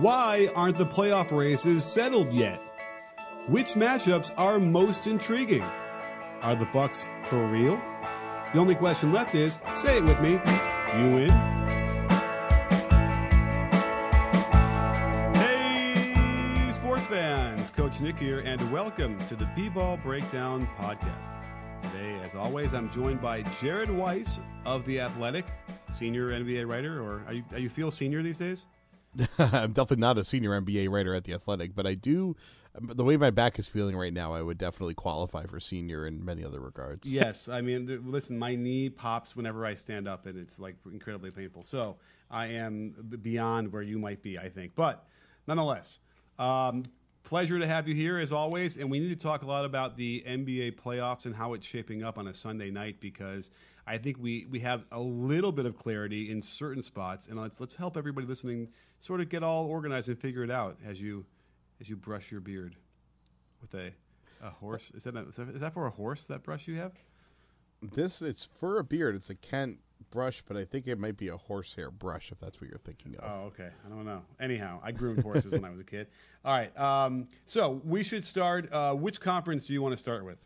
Why aren't the playoff races settled yet? Which matchups are most intriguing? Are the Bucks for real? The only question left is, say it with me, you win. Hey, sports fans, Coach Nick here, and welcome to the B-Ball Breakdown Podcast. Today, as always, I'm joined by Jared Weiss of The Athletic, senior NBA writer, or are you, are you feel senior these days? I'm definitely not a senior NBA writer at the Athletic, but I do. The way my back is feeling right now, I would definitely qualify for senior in many other regards. Yes, I mean, listen, my knee pops whenever I stand up, and it's like incredibly painful. So I am beyond where you might be, I think. But nonetheless, um, pleasure to have you here as always. And we need to talk a lot about the NBA playoffs and how it's shaping up on a Sunday night because I think we we have a little bit of clarity in certain spots, and let's let's help everybody listening sort of get all organized and figure it out as you as you brush your beard with a a horse. Is that a, is that- is that for a horse that brush you have? This it's for a beard. It's a Kent brush, but I think it might be a horsehair brush if that's what you're thinking of. Oh, okay. I don't know. Anyhow, I groomed horses when I was a kid. All right. Um, so we should start. Uh, which conference do you want to start with?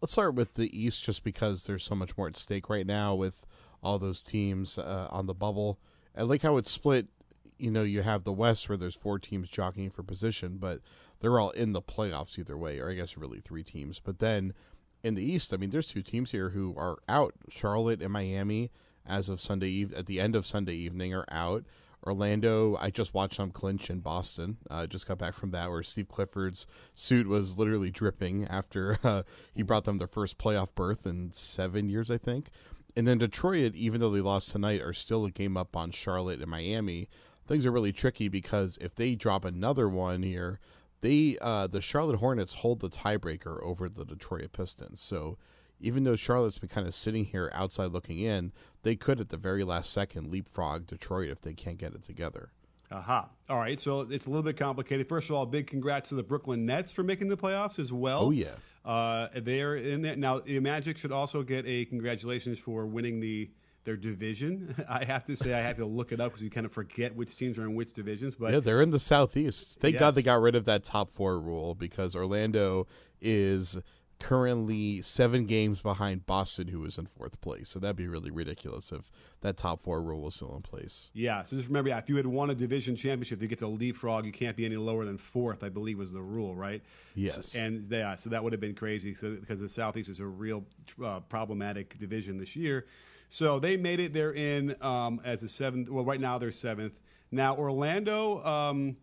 Let's start with the East, just because there's so much more at stake right now with all those teams uh, on the bubble. I like how it's split. You know, you have the West where there's four teams jockeying for position, but they're all in the playoffs either way, or I guess really three teams. But then in the East, I mean, there's two teams here who are out. Charlotte and Miami, as of Sunday eve- at the end of Sunday evening, are out. Orlando, I just watched them clinch in Boston. Uh, just got back from that, where Steve Clifford's suit was literally dripping after uh, he brought them their first playoff berth in seven years, I think. And then Detroit, even though they lost tonight, are still a game up on Charlotte and Miami. Things are really tricky because if they drop another one here, they uh, the Charlotte Hornets hold the tiebreaker over the Detroit Pistons. So even though Charlotte's been kind of sitting here outside looking in, they could at the very last second leapfrog Detroit if they can't get it together. Aha. All right. So it's a little bit complicated. First of all, big congrats to the Brooklyn Nets for making the playoffs as well. Oh, yeah. Uh, they're in there now. The Magic should also get a congratulations for winning the their division. I have to say, I have to look it up because you kind of forget which teams are in which divisions. But Yeah, they're in the Southeast. Thank God they got rid of that top four rule because Orlando is currently seven games behind Boston, who is in fourth place. So that'd be really ridiculous if that top four rule was still in place. Yeah, so just remember, yeah, if you had won a division championship, you get to leapfrog. You can't be any lower than fourth, I believe, was the rule, right? Yes. So- and yeah, so that would have been crazy so, because the Southeast is a real uh, problematic division this year. So they made it. They're in um, as a seventh. Well, right now they're seventh. Now Orlando. Um,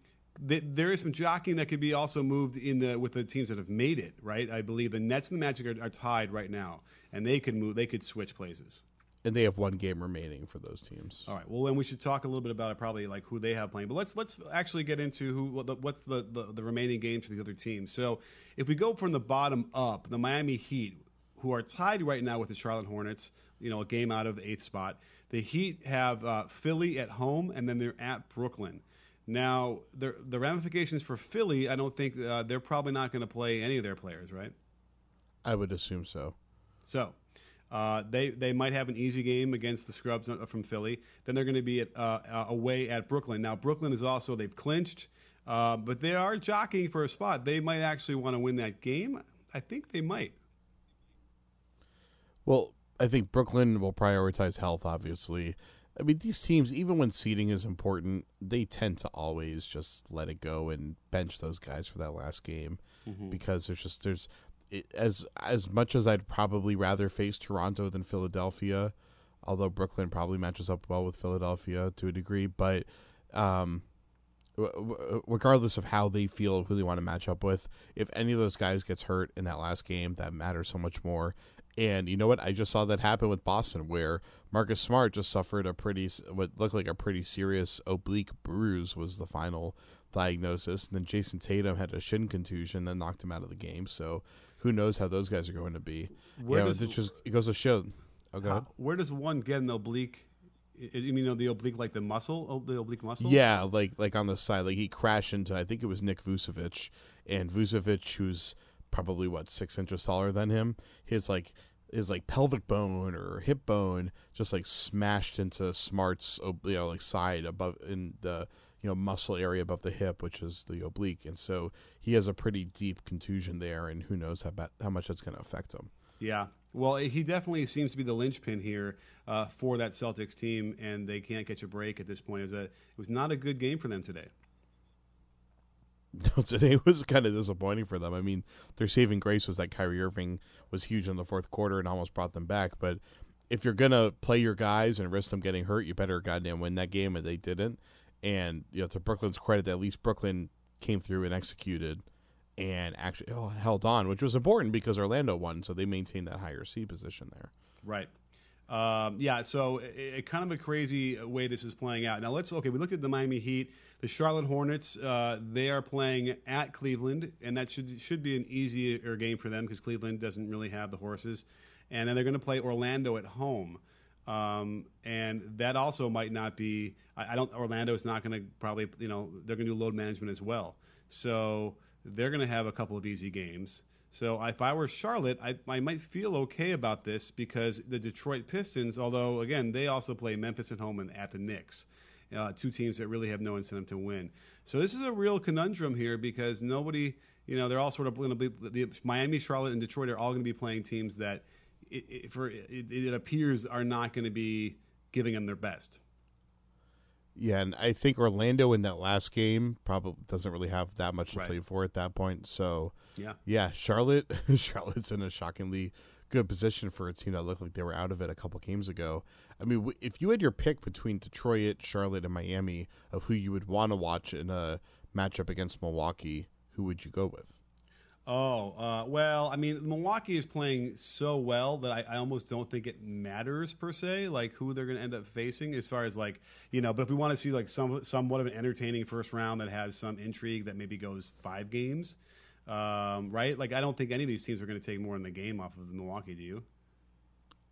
th- there is some jockeying that could be also moved in the with the teams that have made it. Right, I believe the Nets and the Magic are, are tied right now, and they could move. They could switch places. And they have one game remaining for those teams. All right. Well, then we should talk a little bit about it, probably like who they have playing. But let's let's actually get into who what's the, the the remaining games for the other teams. So if we go from the bottom up, the Miami Heat, who are tied right now with the Charlotte Hornets, you know, a game out of the eighth spot. The Heat have uh, Philly at home, and then they're at Brooklyn. Now, the the ramifications for Philly, I don't think uh, they're probably not going to play any of their players, right? I would assume so. So uh, they they might have an easy game against the scrubs uh, from Philly. Then they're going to be at, uh, uh, away at Brooklyn. Now Brooklyn is also they've clinched, uh, but they are jockeying for a spot. They might actually want to win that game. I think they might. Well, I think Brooklyn will prioritize health, obviously. I mean, these teams, even when seeding is important, they tend to always just let it go and bench those guys for that last game because there's just there's it, as as much as I'd probably rather face Toronto than Philadelphia, although Brooklyn probably matches up well with Philadelphia to a degree, but um, regardless of how they feel, who they want to match up with, if any of those guys gets hurt in that last game, that matters so much more. And you know what? I just saw that happen with Boston, where Marcus Smart just suffered a pretty, what looked like a pretty serious oblique bruise, was the final diagnosis. And then Jayson Tatum had a shin contusion that knocked him out of the game. So who knows how those guys are going to be? Where you know, does, it just it goes to show. Oh, how, where does one get an oblique? You mean the oblique, like the muscle, the oblique muscle? Yeah, like like on the side, like he crashed into. I think it was Nick Vucevic, and Vucevic, who's probably what six inches taller than him, his like his like pelvic bone or hip bone just like smashed into Smart's you know like side above in the you know muscle area above the hip, which is the oblique, and so he has a pretty deep contusion there, and who knows how how much that's going to affect him. Yeah, well, he definitely seems to be the linchpin here uh, for that Celtics team, and they can't catch a break at this point. It was, a, it was not a good game for them today. Today was kind of disappointing for them. I mean, their saving grace was that Kyrie Irving was huge in the fourth quarter and almost brought them back. But if you're gonna play your guys and risk them getting hurt, you better goddamn win that game, and they didn't. And you know, to Brooklyn's credit, at least Brooklyn came through and executed and actually oh, held on, which was important because Orlando won, so they maintained that higher seed position there. Right. Um, yeah, so it, it, kind of a crazy way this is playing out. Now let's okay. We looked at the Miami Heat, the Charlotte Hornets. Uh, they are playing at Cleveland, and that should should be an easier game for them because Cleveland doesn't really have the horses. And then they're going to play Orlando at home. Um, and that also might not be. I, I don't. Orlando is not going to probably. You know, they're going to do load management as well. So they're going to have a couple of easy games. So if I were Charlotte, I, I might feel okay about this because the Detroit Pistons, although again they also play Memphis at home and at the Knicks, uh, two teams that really have no incentive to win. So this is a real conundrum here because nobody, you know, they're all sort of going to be the Miami, Charlotte, and Detroit are all going to be playing teams that it, it, for it, it appears are not going to be giving them their best. Yeah, and I think Orlando in that last game probably doesn't really have that much to right. play for at that point. So yeah, yeah, Charlotte, Charlotte's in a shockingly good position for a team that looked like they were out of it a couple games ago. I mean, if you had your pick between Detroit, Charlotte, and Miami of who you would want to watch in a matchup against Milwaukee, who would you go with? Oh, uh, well, I mean, Milwaukee is playing so well that I, I, almost don't think it matters per se, like who they're going to end up facing as far as like, you know, but if we want to see like some somewhat of an entertaining first round that has some intrigue that maybe goes five games, um, right? Like, I don't think any of these teams are going to take more than the game off of Milwaukee, do you?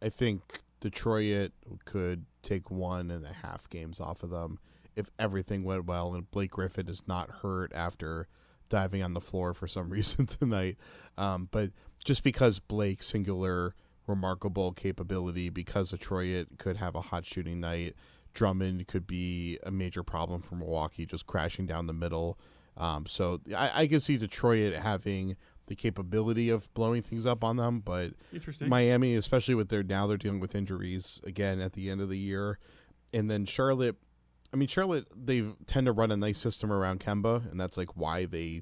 I think Detroit could take one and a half games off of them if everything went well and Blake Griffin is not hurt after – diving on the floor for some reason tonight. Um, but just because Blake's singular remarkable capability, because Detroit could have a hot shooting night, Drummond could be a major problem for Milwaukee, just crashing down the middle. Um, so I, I can see Detroit having the capability of blowing things up on them, but Miami, especially with their now they're dealing with injuries again at the end of the year, and then Charlotte I mean, Charlotte they tend to run a nice system around Kemba, and that's like why they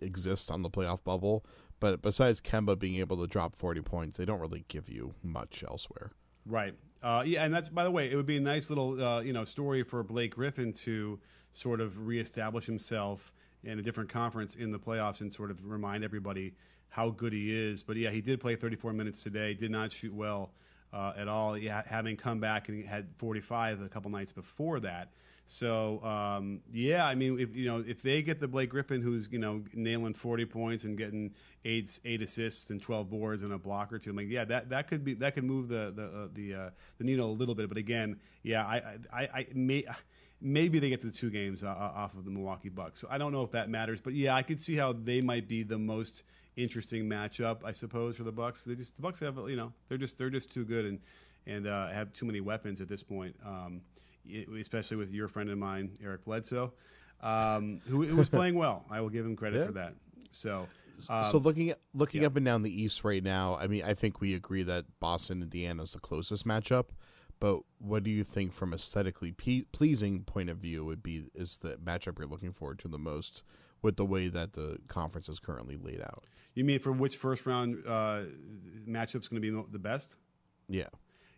exist on the playoff bubble. But besides Kemba being able to drop forty points, they don't really give you much elsewhere. Right. Uh, yeah, and that's by the way, it would be a nice little uh, you know story for Blake Griffin to sort of reestablish himself in a different conference in the playoffs and sort of remind everybody how good he is. But yeah, he did play 34 minutes today. Did not shoot well uh, at all. Yeah, having come back and had 45 a couple nights before that. So um, yeah, I mean, if you know, if they get the Blake Griffin who's you know nailing forty points and getting eight eight assists and twelve boards and a block or two, I'm like, yeah, that, that could be that could move the the uh, the uh, the needle a little bit. But again, yeah, I I, I may. Maybe they get to the two games uh, uh, off of the Milwaukee Bucks. So I don't know if that matters, but yeah, I could see how they might be the most interesting matchup, I suppose, for the Bucks. They just the Bucks have you know they're just they're just too good and and uh, have too many weapons at this point. Um, especially with your friend of mine, Eric Bledsoe, um, who, who, was playing well. I will give him credit yeah. for that. So, um, so looking at looking yeah. up and down the East right now, I mean, I think we agree that Boston Indiana is the closest matchup. But what do you think, from aesthetically pe- pleasing point of view, would be is the matchup you're looking forward to the most with the way that the conference is currently laid out? You mean for which first round uh, matchup's going to be the best? Yeah.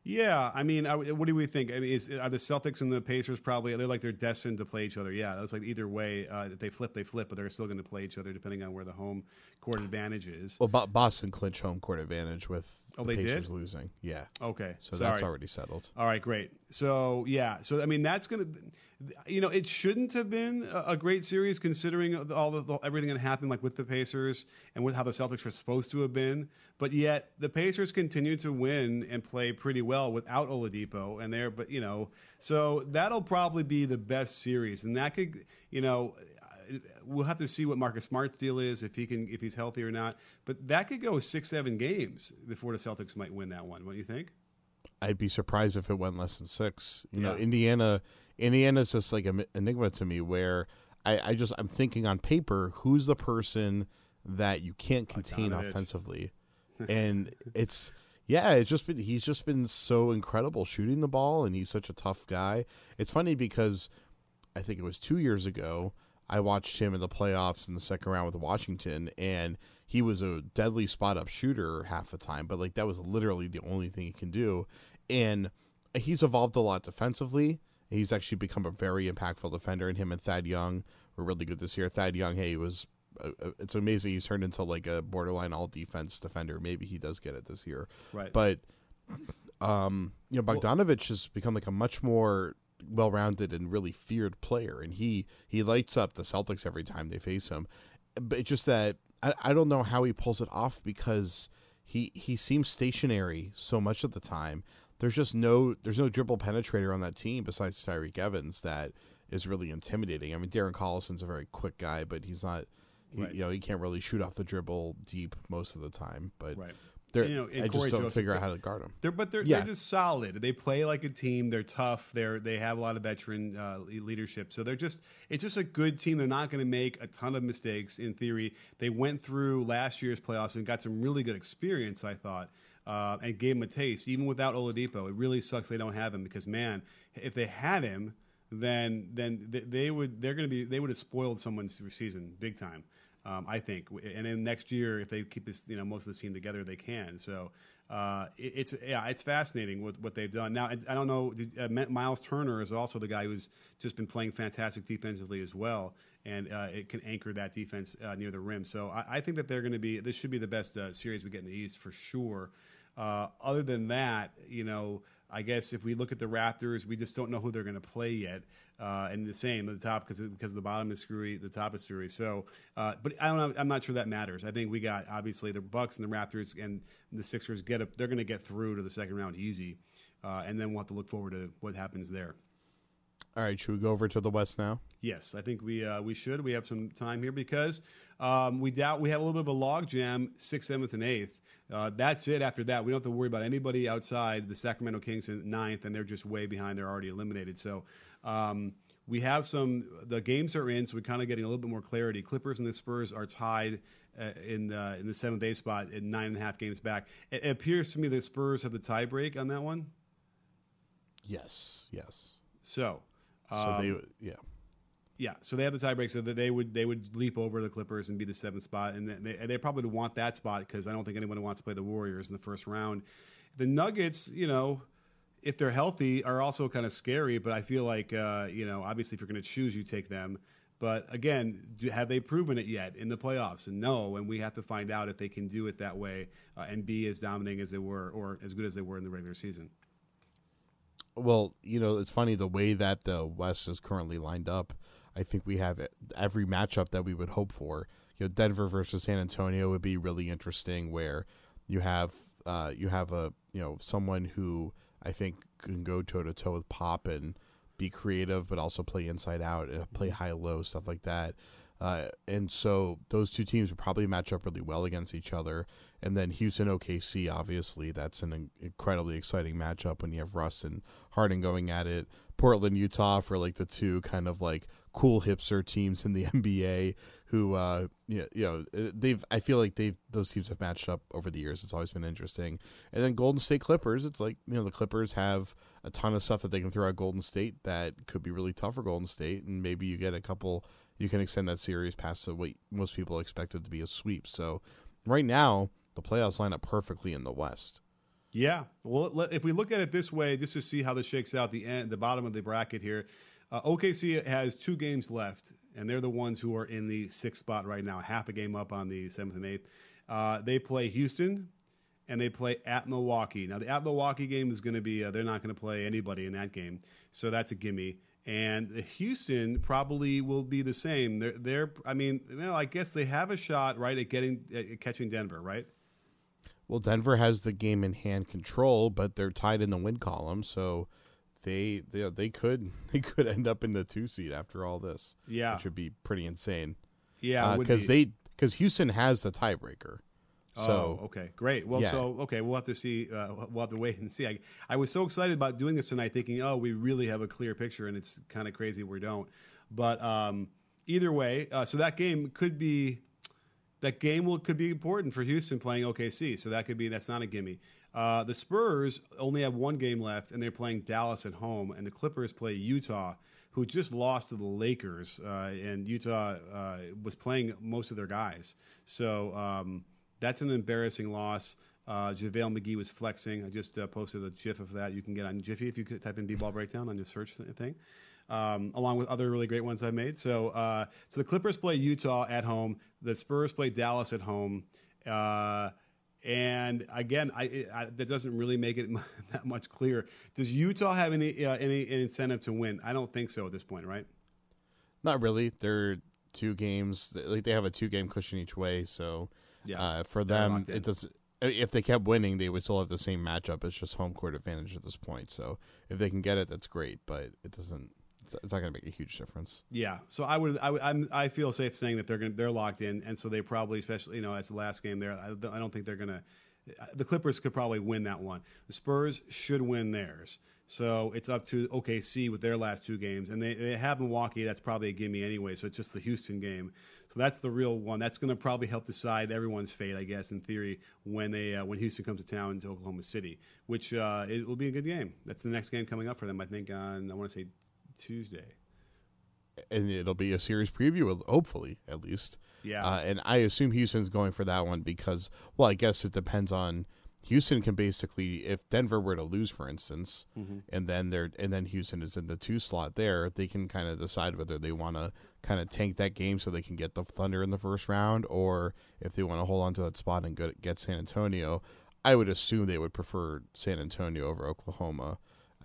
Yeah, I mean, what do we think? I mean, is, are the Celtics and the Pacers probably they're like they're destined to play each other? Yeah, that's like either way, uh, they flip, they flip, but they're still going to play each other depending on where the home court advantage is. Well, Boston clinch home court advantage with Oh, the they did? Losing. Yeah, Okay, so sorry. that's already settled. All right, great. So yeah, so I mean that's gonna, you know, it shouldn't have been a, a great series considering all the, the everything that happened, like with the Pacers and with how the Celtics were supposed to have been. But yet the Pacers continued to win and play pretty well without Oladipo, and they're but you know, so that'll probably be the best series, and that could, you know. We'll have to see what Marcus Smart's deal is if he can if he's healthy or not. But that could go six seven games before the Celtics might win that one. What do you think? I'd be surprised if it went less than six. You know, Yeah. Indiana, Indiana's just like an enigma to me. Where I, I just I'm thinking on paper, who's the person that you can't contain offensively, and it's yeah, it's just been he's just been so incredible shooting the ball, and he's such a tough guy. It's funny because I think it was two years ago. I watched him in the playoffs in the second round with Washington, and he was a deadly spot up shooter half the time, but like that was literally the only thing he can do. And he's evolved a lot defensively. He's actually become a very impactful defender, and him and Thad Young were really good this year. Thad Young, hey, was uh, uh, it's amazing he's turned into like a borderline all defense defender. Maybe he does get it this year, Right. but um, you know, Bogdanovic has become like a much more well-rounded and really feared player, and he he lights up the Celtics every time they face him. But it's just that I, I don't know how he pulls it off because he he seems stationary so much of the time. There's just no there's no dribble penetrator on that team besides Tyreke Evans that is really intimidating. I mean, Darren Collison's a very quick guy, but he's not. He, Right. You know, he can't really shoot off the dribble deep most of the time. But Right. They're, You know, I Cory just don't Joseph- figure out how to guard them. They're but they're Yeah. they're just solid. They play like a team. They're tough. They're they have a lot of veteran uh, leadership. So they're just it's just a good team. They're not going to make a ton of mistakes in theory. They went through last year's playoffs and got some really good experience. I thought. Uh, and gave them a taste, even without Oladipo. It really sucks they don't have him because, man, if they had him, then then th- they would they're going to be they would have spoiled someone's season big time. Um, I think, and then next year, if they keep this, you know, most of this team together, they can. So uh, it, it's yeah, it's fascinating with what they've done. Now, I, I don't know. Uh, Miles Turner is also the guy who's just been playing fantastic defensively as well, and uh, it can anchor that defense uh, near the rim. So I, I think that they're going to be. This should be the best uh, series we get in the East for sure. Uh, other than that, you know, I guess if we look at the Raptors, we just don't know who they're going to play yet. Uh, and the same at the top because because the bottom is screwy, the top is screwy. So, uh, but I don't know. I'm not sure that matters. I think we got obviously the Bucks and the Raptors and the Sixers get up. They're going to get through to the second round easy, uh, and then we'll have to look forward to what happens there. All right, should we go over to the West now? Yes, I think we uh, we should. We have some time here because um, we doubt we have a little bit of a log jam, sixth, seventh, and eighth. Uh, that's it. After that, we don't have to worry about anybody outside the Sacramento Kings in ninth, and they're just way behind. They're already eliminated. So um, we have some. The games are in, so we're kind of getting a little bit more clarity. Clippers and the Spurs are tied. Uh, in the in the seventh day spot, at nine and a half games back, it, it appears to me the Spurs have the tiebreak on that one. Yes, yes. So, So um, they, yeah, Yeah, so they have the tiebreak, so that they would they would leap over the Clippers and be the seventh spot, and they, they probably would want that spot because I don't think anyone wants to play the Warriors in the first round. The Nuggets, you know, if they're healthy, are also kind of scary, but I feel like uh, you know, obviously, if you're going to choose, you take them. But again, do, have they proven it yet in the playoffs? No, and we have to find out if they can do it that way uh, and be as dominating as they were or as good as they were in the regular season. Well, you know, it's funny the way that the West is currently lined up. I think we have every matchup that we would hope for. You know, Denver versus San Antonio would be really interesting, where you have uh, you have a you know someone who I think can go toe to toe with Pop and be creative, but also play inside out and play high low stuff like that. Uh, and so those two teams would probably match up really well against each other. And then Houston OKC, obviously, that's an incredibly exciting matchup when you have Russ and Harden going at it. Portland, Utah for like the two kind of like cool hipster teams in the NBA who, uh, you know, know, they've, I feel like they've, those teams have matched up over the years. It's always been interesting. And then Golden State Clippers, it's like, you know, the Clippers have a ton of stuff that they can throw at Golden State that could be really tough for Golden State. And maybe you get a couple you can extend that series past what most people expected to be a sweep. So right now, the playoffs line up perfectly in the West. Yeah. Well, if we look at it this way, just to see how this shakes out, the end, the bottom of the bracket here, uh, OKC has two games left, and they're the ones who are in the sixth spot right now, half a game up on the seventh and eighth. Uh, they play Houston, and they play at Milwaukee. Now, the at Milwaukee game is going to be, uh, they're not going to play anybody in that game. So that's a gimme. And the Houston probably will be the same. They're, they're I mean, you know, I guess they have a shot, right, at getting, at catching Denver, right? Well, Denver has the game in hand control, but they're tied in the win column, so they they, they could they could end up in the two seed after all this. Yeah. which would be pretty insane. Yeah. because be. they because Houston has the tiebreaker. So oh, okay, great. Well, Yeah. so okay, we'll have to see. Uh, we'll have to wait and see. I, I was so excited about doing this tonight, thinking, oh, we really have a clear picture, and it's kind of crazy we don't. But um, either way, uh, so that game could be that game will could be important for Houston playing OKC. So that could be that's not a gimme. Uh, the Spurs only have one game left, and they're playing Dallas at home, and the Clippers play Utah, who just lost to the Lakers, uh, and Utah uh, was playing most of their guys. So um, that's an embarrassing loss. Uh, JaVale McGee was flexing. I just uh, posted a GIF of that. You can get on Giphy if you could type in B-ball breakdown on your search thing um, along with other really great ones I've made. So, uh, so the Clippers play Utah at home. The Spurs play Dallas at home. And again, I, I, that doesn't really make it that much clear. Does Utah have any uh, any incentive to win? I don't think so at this point, right? not really. They're two games. Like they have a two game cushion each way. So Yeah, uh, for them, it does. If they kept winning, they would still have the same matchup. It's just home court advantage at this point. So if they can get it, that's great. But it doesn't. It's, it's not going to make a huge difference. Yeah, so I would, I, I'm, I feel safe saying that they're going, they're locked in, and so they probably, especially you know, as the last game there, I, I don't think they're going to. The Clippers could probably win that one. The Spurs should win theirs. So it's up to OKC with their last two games, and they, they have Milwaukee. That's probably a gimme anyway. So it's just the Houston game. So that's the real one. That's going to probably help decide everyone's fate, I guess, in theory, when they uh, when Houston comes to town to Oklahoma City, which uh, it will be a good game. That's the next game coming up for them. I think on I want to say Tuesday. and it'll be a series preview, hopefully at least. Yeah. Uh, and I assume Houston's going for that one because, well, I guess it depends on Houston can basically, if Denver were to lose, for instance, and then they're and then Houston is in the two slot there, they can kind of decide whether they want to kind of tank that game so they can get the Thunder in the first round, or if they want to hold on to that spot and go, get San Antonio. I would assume they would prefer San Antonio over Oklahoma.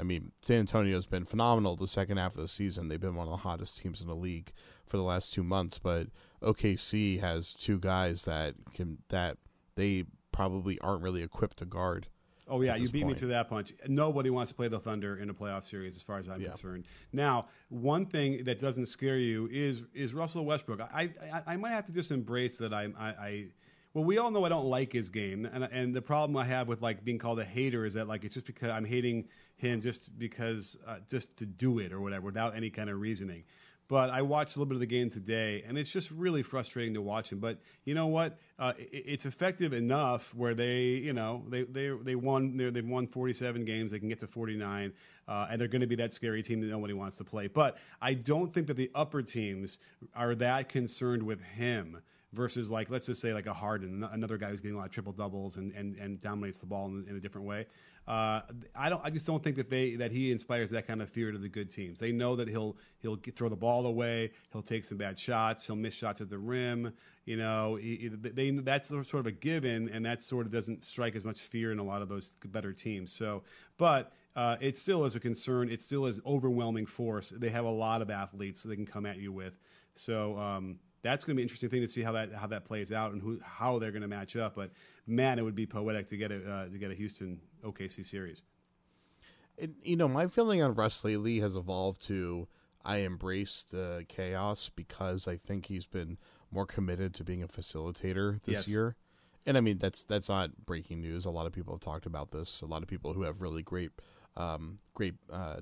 I mean, San Antonio's been phenomenal the second half of the season. They've been one of the hottest teams in the league for the last two months. But OKC has two guys that can that they probably aren't really equipped to guard. Oh yeah, you beat me to that punch. Nobody wants to play the Thunder in a playoff series, as far as I'm Yeah. concerned. Now, one thing that doesn't scare you is is Russell Westbrook. I I, I might have to just embrace that. I, I I well, we all know I don't like his game, and and the problem I have with like being called a hater is that like it's just because I'm hating him just because uh, just to do it or whatever without any kind of reasoning. But I watched a little bit of the game today, and it's just really frustrating to watch him. But you know what? Uh, it, it's effective enough where they, you know, they they they won. They've won 47 games. They can get to 49, uh, and they're going to be that scary team that nobody wants to play. But I don't think that the upper teams are that concerned with him versus like let's just say like a Harden, another guy who's getting a lot of triple doubles and, and, and dominates the ball in, in a different way. Uh, I don't. I just don't think that they that he inspires that kind of fear to the good teams. They know that he'll he'll throw the ball away. He'll take some bad shots. He'll miss shots at the rim. You know, he- they that's sort of a given, and that sort of doesn't strike as much fear in a lot of those better teams. So, but. Uh, it still is a concern. It still is overwhelming force. They have a lot of athletes that they can come at you with. So um, that's going to be an interesting thing to see how that how that plays out and who how they're going to match up. But man, it would be poetic to get a uh, to get a Houston OKC series. And, you know, my feeling on Russ lately has evolved to I embrace the chaos because I think he's been more committed to being a facilitator this Yes. year. And I mean that's that's not breaking news. A lot of people have talked about this. A lot of people who have really great, um, great uh,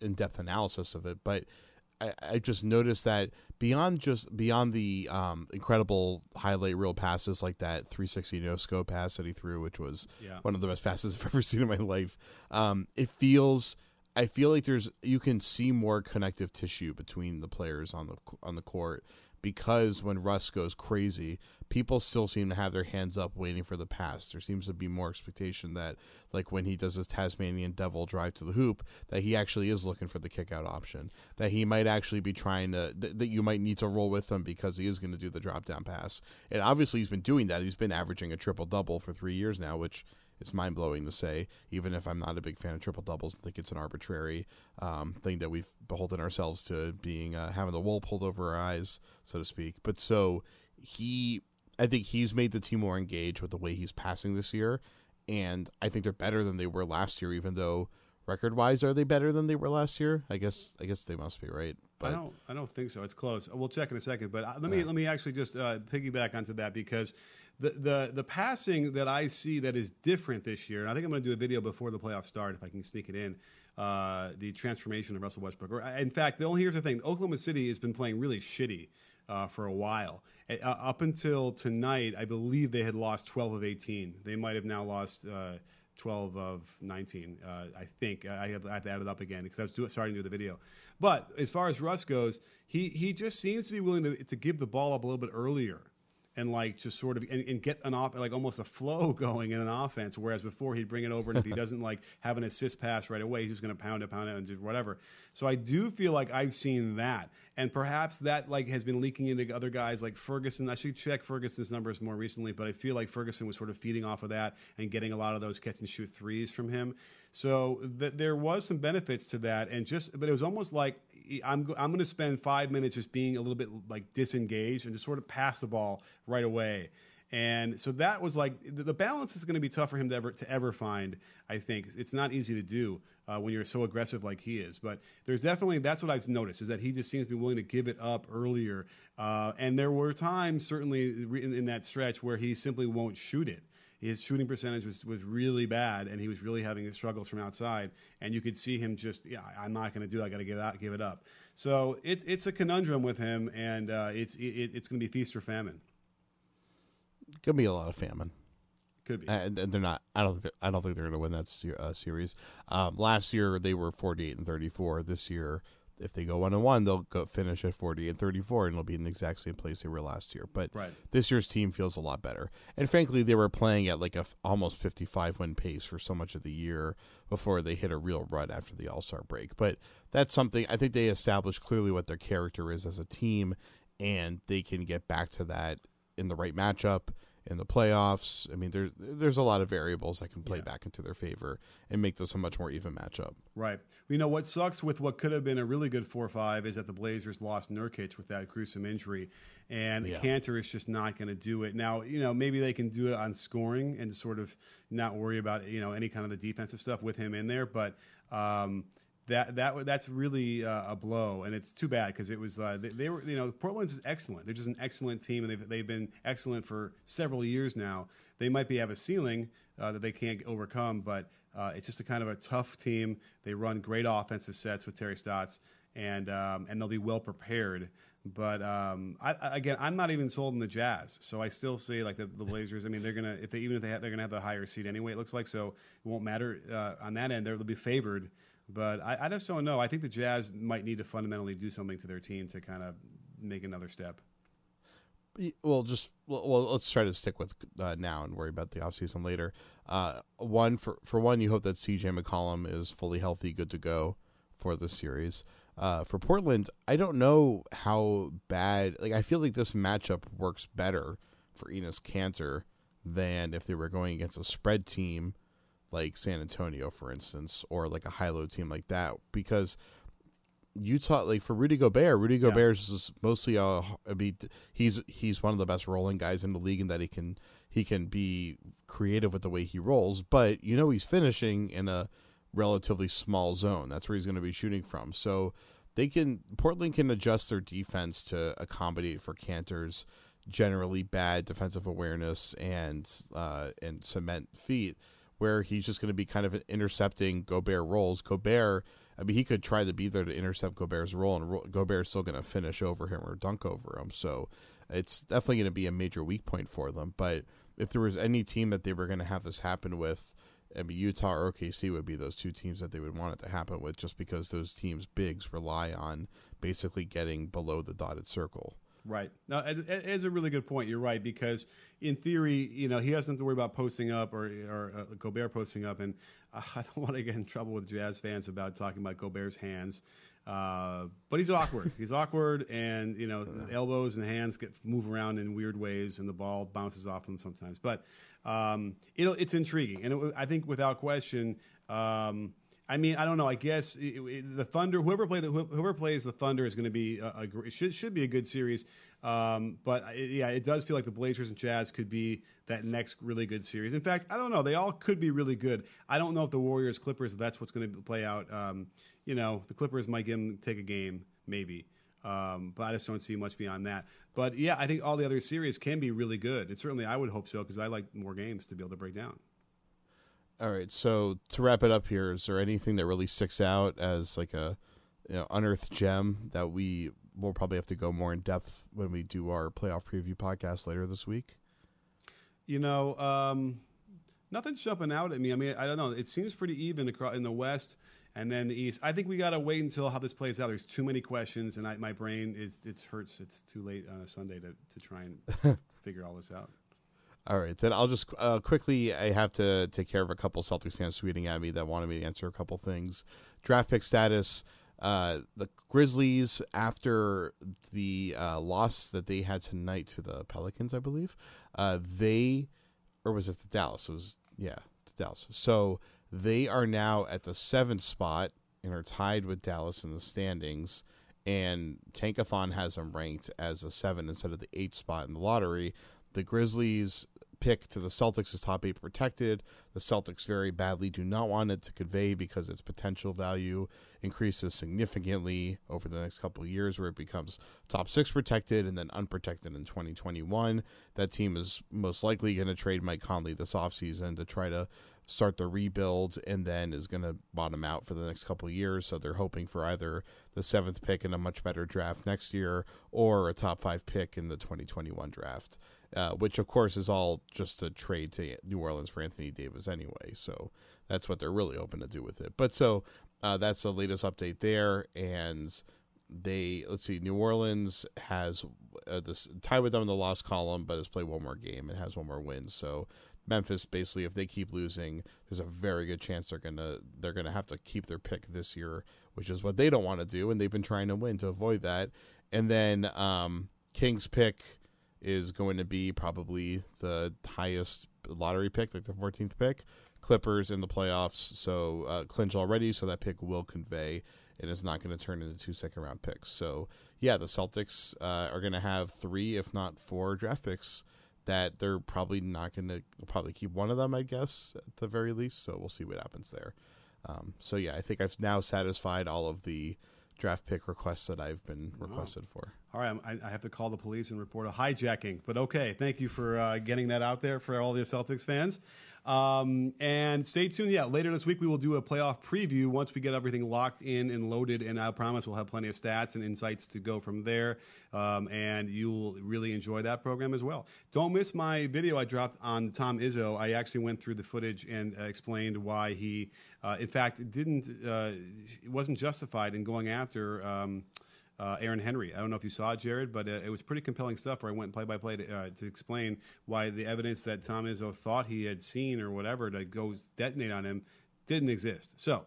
in-depth analysis of it. But I, I just noticed that beyond just beyond the um, incredible highlight reel passes like that 360 no scope pass that he threw, which was Yeah. one of the best passes I've ever seen in my life. Um, it feels. I feel like there's you can see more connective tissue between the players on the on the court because when Russ goes crazy, people still seem to have their hands up waiting for the pass. There seems to be more expectation that, like when he does his Tasmanian devil drive to the hoop, that he actually is looking for the kick out option. That he might actually be trying to, th- that you might need to roll with him because he is going to do the drop down pass. And obviously, he's been doing that. He's been averaging a triple double for three years now, which it's mind blowing to say, even if I'm not a big fan of triple doubles. I think it's an arbitrary um, thing that we've beholden ourselves to being uh, having the wool pulled over our eyes, so to speak. But so he, I think he's made the team more engaged with the way he's passing this year, and I think they're better than they were last year. Even though record wise, are they better than they were last year? I guess I guess they must be right. But I don't I don't think so. It's close. We'll check in a second. But uh, let me yeah. let me actually just uh, piggyback onto that because the, the the passing that I see that is different this year, and I think I'm going to do a video before the playoffs start if I can sneak it in. Uh, the transformation of Russell Westbrook. Or, in fact, the only here's the thing: Oklahoma City has been playing really shitty uh, for a while. Uh, up until tonight, I believe they had lost 12 of 18. They might have now lost. Uh, 12 of 19, uh, I think. I have, I have, to add it up again because I was do, starting to do the video. But as far as Russ goes, he, he just seems to be willing to, to give the ball up a little bit earlier and like just sort of and, and, get an off like almost a flow going in an offense. Whereas before he'd bring it over, and if he doesn't like have an assist pass right away, he's just going to pound it, pound it, and do whatever. So I do feel like I've seen that, and perhaps that like has been leaking into other guys like Ferguson. I should check Ferguson's numbers more recently, but I feel like Ferguson was sort of feeding off of that and getting a lot of those catch and shoot threes from him. So th- there was some benefits to that, and just but it was almost like I'm I'm going to spend five minutes just being a little bit like disengaged and just sort of pass the ball right away. And so that was like the balance is going to be tough for him to ever to ever find. I think it's not easy to do uh, when you're so aggressive like he is. But there's definitely that's what I've noticed is that he just seems to be willing to give it up earlier. Uh, and there were times certainly in, in that stretch where he simply won't shoot it his shooting percentage was, was really bad, and he was really having his struggles from outside. And you could see him just, yeah, I'm not going to do that. I got to give out, give it up. So it's it's a conundrum with him, and uh, it's it, it's going to be feast or famine. Could be a lot of famine. Could be, and, and they're not. I don't. Think, I don't think they're going to win that uh, series. Um, last year they were 48 and 34. This year if they go one and one, they'll go finish at forty and thirty four, and it'll be in the exact same place they were last year. But right. this year's team feels a lot better, and frankly, they were playing at like a f- almost fifty five win pace for so much of the year before they hit a real run after the All Star break. But that's something I think they established clearly what their character is as a team, and they can get back to that in the right matchup in the playoffs. I mean, there's there's a lot of variables that can play yeah. back into their favor and make this a much more even matchup. Right. You know what sucks with what could have been a really good four five is that the Blazers lost Nurkic with that gruesome injury, and yeah. Kanter is just not going to do it. Now, you know, maybe they can do it on scoring and sort of not worry about you know any kind of the defensive stuff with him in there, but. Um, that that that's really uh, a blow, and it's too bad because it was uh, they, they, were you know Portland's is excellent. They're just an excellent team, and they've they've been excellent for several years now. They might be have a ceiling uh, that they can't overcome, but uh, it's just a kind of a tough team. They run great offensive sets with Terry Stotts, and um, and they'll be well prepared. But um, I, again, I'm not even sold in the Jazz, so I still see like the, the Blazers. I mean, they're gonna if they even if they have, they're gonna have the higher seed anyway. It looks like so it won't matter uh, on that end. They'll be favored but I, I just don't know. I think the Jazz might need to fundamentally do something to their team to kind of make another step. Well, just well, let's try to stick with uh, now and worry about the offseason later. Uh, one for for one, you hope that CJ McCollum is fully healthy, good to go for the series. Uh, for Portland, I don't know how bad. Like, I feel like this matchup works better for Enes Kanter than if they were going against a spread team like San Antonio, for instance, or like a high low team like that, because Utah, like for Rudy Gobert, Rudy yeah. Gobert is mostly a. I mean, he's he's one of the best rolling guys in the league, and that he can he can be creative with the way he rolls. But you know, he's finishing in a relatively small zone. That's where he's going to be shooting from. So they can Portland can adjust their defense to accommodate for Kanter's generally bad defensive awareness and uh, and cement feet where he's just going to be kind of intercepting Gobert rolls. Gobert, I mean, he could try to be there to intercept Gobert's roll, and Gobert's still going to finish over him or dunk over him. So it's definitely going to be a major weak point for them. But if there was any team that they were going to have this happen with, I mean, Utah or OKC would be those two teams that they would want it to happen with, just because those teams' bigs rely on basically getting below the dotted circle. Right. No, it, it is a really good point. You're right because in theory, you know, he doesn't have to worry about posting up or or uh, Gobert posting up, and uh, I don't want to get in trouble with Jazz fans about talking about Gobert's hands. Uh, but he's awkward. he's awkward, and you know, elbows and hands get move around in weird ways, and the ball bounces off them sometimes. But um, it's intriguing, and it, I think without question. Um, I mean, I don't know. I guess it, it, the Thunder, whoever play the, whoever plays the Thunder is going to be a, a, should should be a good series. Um, but it, yeah, it does feel like the Blazers and Jazz could be that next really good series. In fact, I don't know. They all could be really good. I don't know if the Warriors Clippers that's what's going to play out. Um, you know, the Clippers might give them take a game maybe. Um, but I just don't see much beyond that. But yeah, I think all the other series can be really good. And certainly I would hope so because I like more games to be able to break down. All right. So to wrap it up here, is there anything that really sticks out as like a you know, unearthed gem that we will probably have to go more in depth when we do our playoff preview podcast later this week? You know, um, nothing's jumping out at me. I mean, I don't know. It seems pretty even across in the West and then the East. I think we got to wait until how this plays out. There's too many questions, and I, my brain is it hurts. It's too late on a Sunday to to try and figure all this out. All right, then I'll just uh, quickly. I have to take care of a couple Celtics fans tweeting at me that wanted me to answer a couple things. Draft pick status. Uh, the Grizzlies, after the uh, loss that they had tonight to the Pelicans, I believe, uh, they, or was it to Dallas? It was yeah, to Dallas. So they are now at the seventh spot and are tied with Dallas in the standings. And Tankathon has them ranked as a seven instead of the eighth spot in the lottery. The Grizzlies pick to the Celtics is top eight protected. The Celtics very badly do not want it to convey because its potential value increases significantly over the next couple of years, where it becomes top six protected and then unprotected in 2021. That team is most likely going to trade Mike Conley this offseason to try to start the rebuild and then is going to bottom out for the next couple years. So they're hoping for either the seventh pick in a much better draft next year or a top five pick in the 2021 draft, uh, which of course is all just a trade to New Orleans for Anthony Davis anyway. So that's what they're really open to do with it. But so uh, that's the latest update there. And they let's see new orleans has uh, this tie with them in the loss column but has played one more game and has one more win so Memphis basically if they keep losing, there's a very good chance they're gonna they're gonna have to keep their pick this year, which is what they don't want to do, and they've been trying to win to avoid that. And then um, King's pick is going to be probably the highest lottery pick, like the 14th pick. Clippers in the playoffs, so uh, clinch already, so that pick will convey and is not going to turn into two second round picks. So yeah, the Celtics uh, are going to have three, if not four, draft picks that they're probably not going to probably keep one of them, I guess, at the very least. So we'll see what happens there. Um, so yeah, I think I've now satisfied all of the draft pick requests that I've been requested for. All right, I, I have to call the police and report a hijacking. But okay, thank you for uh, getting that out there for all the Celtics fans. Um, and stay tuned. Yeah, later this week we will do a playoff preview once we get everything locked in and loaded. And I promise we'll have plenty of stats and insights to go from there. Um, and you'll really enjoy that program as well. Don't miss my video I dropped on Tom Izzo. I actually went through the footage and uh, explained why he, uh, in fact, didn't uh, wasn't justified in going after. Um, uh, Aaron Henry. I don't know if you saw it, Jared, but uh, it was pretty compelling stuff where I went play by play to explain why the evidence that Tom Izzo thought he had seen or whatever to go detonate on him didn't exist. So.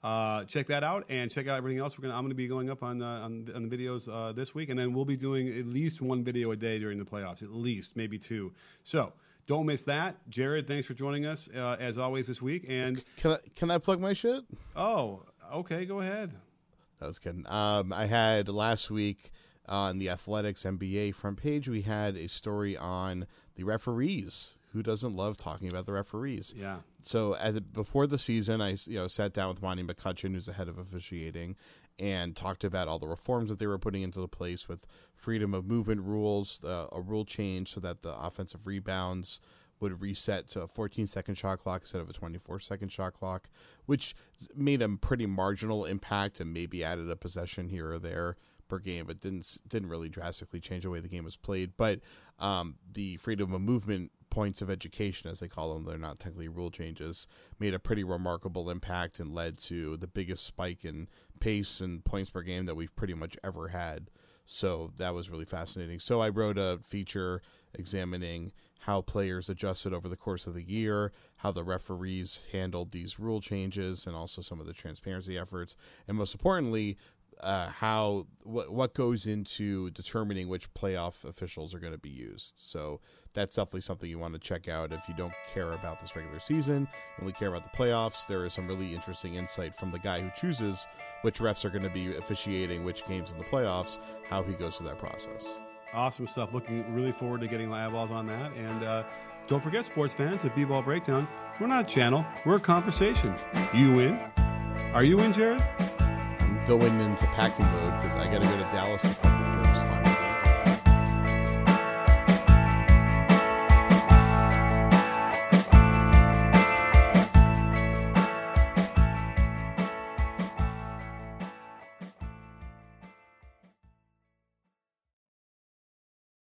Uh, check that out and check out everything else. We're gonna I'm gonna be going up on uh, on, on, the videos uh, this week, and then we'll be doing at least one video a day during the playoffs, at least maybe two. So don't miss that. Jared, thanks for joining us uh, as always this week. And can I can I plug my shit? Oh, okay, go ahead. That was kidding. Um, I had last week on the Athletics NBA front page, we had a story on the referees. Who doesn't love talking about the referees? Yeah. So as, before the season, I you know sat down with Monty McCutchen, who's the head of officiating, and talked about all the reforms that they were putting into the place with freedom of movement rules, uh, a rule change so that the offensive rebounds would reset to a 14 second shot clock instead of a 24 second shot clock, which made a pretty marginal impact and maybe added a possession here or there per game, but didn't didn't really drastically change the way the game was played. But um, the freedom of movement points of education, as they call them, they're not technically rule changes, made a pretty remarkable impact and led to the biggest spike in pace and points per game that we've pretty much ever had. So that was really fascinating. So I wrote a feature examining how players adjusted over the course of the year, how the referees handled these rule changes, and also some of the transparency efforts, and most importantly, uh, how what what goes into determining which playoff officials are going to be used. So that's definitely something you want to check out if you don't care about this regular season, only care about the playoffs. There is some really interesting insight from the guy who chooses which refs are going to be officiating which games in the playoffs, how he goes through that process. Awesome stuff. Looking really forward to getting eyeballs on that. And uh, don't forget, sports fans, at B-Ball Breakdown, we're not a channel, we're a conversation. You in? Are you in, Jared? I'm going into packing mode because I got to go to Dallas to cover first.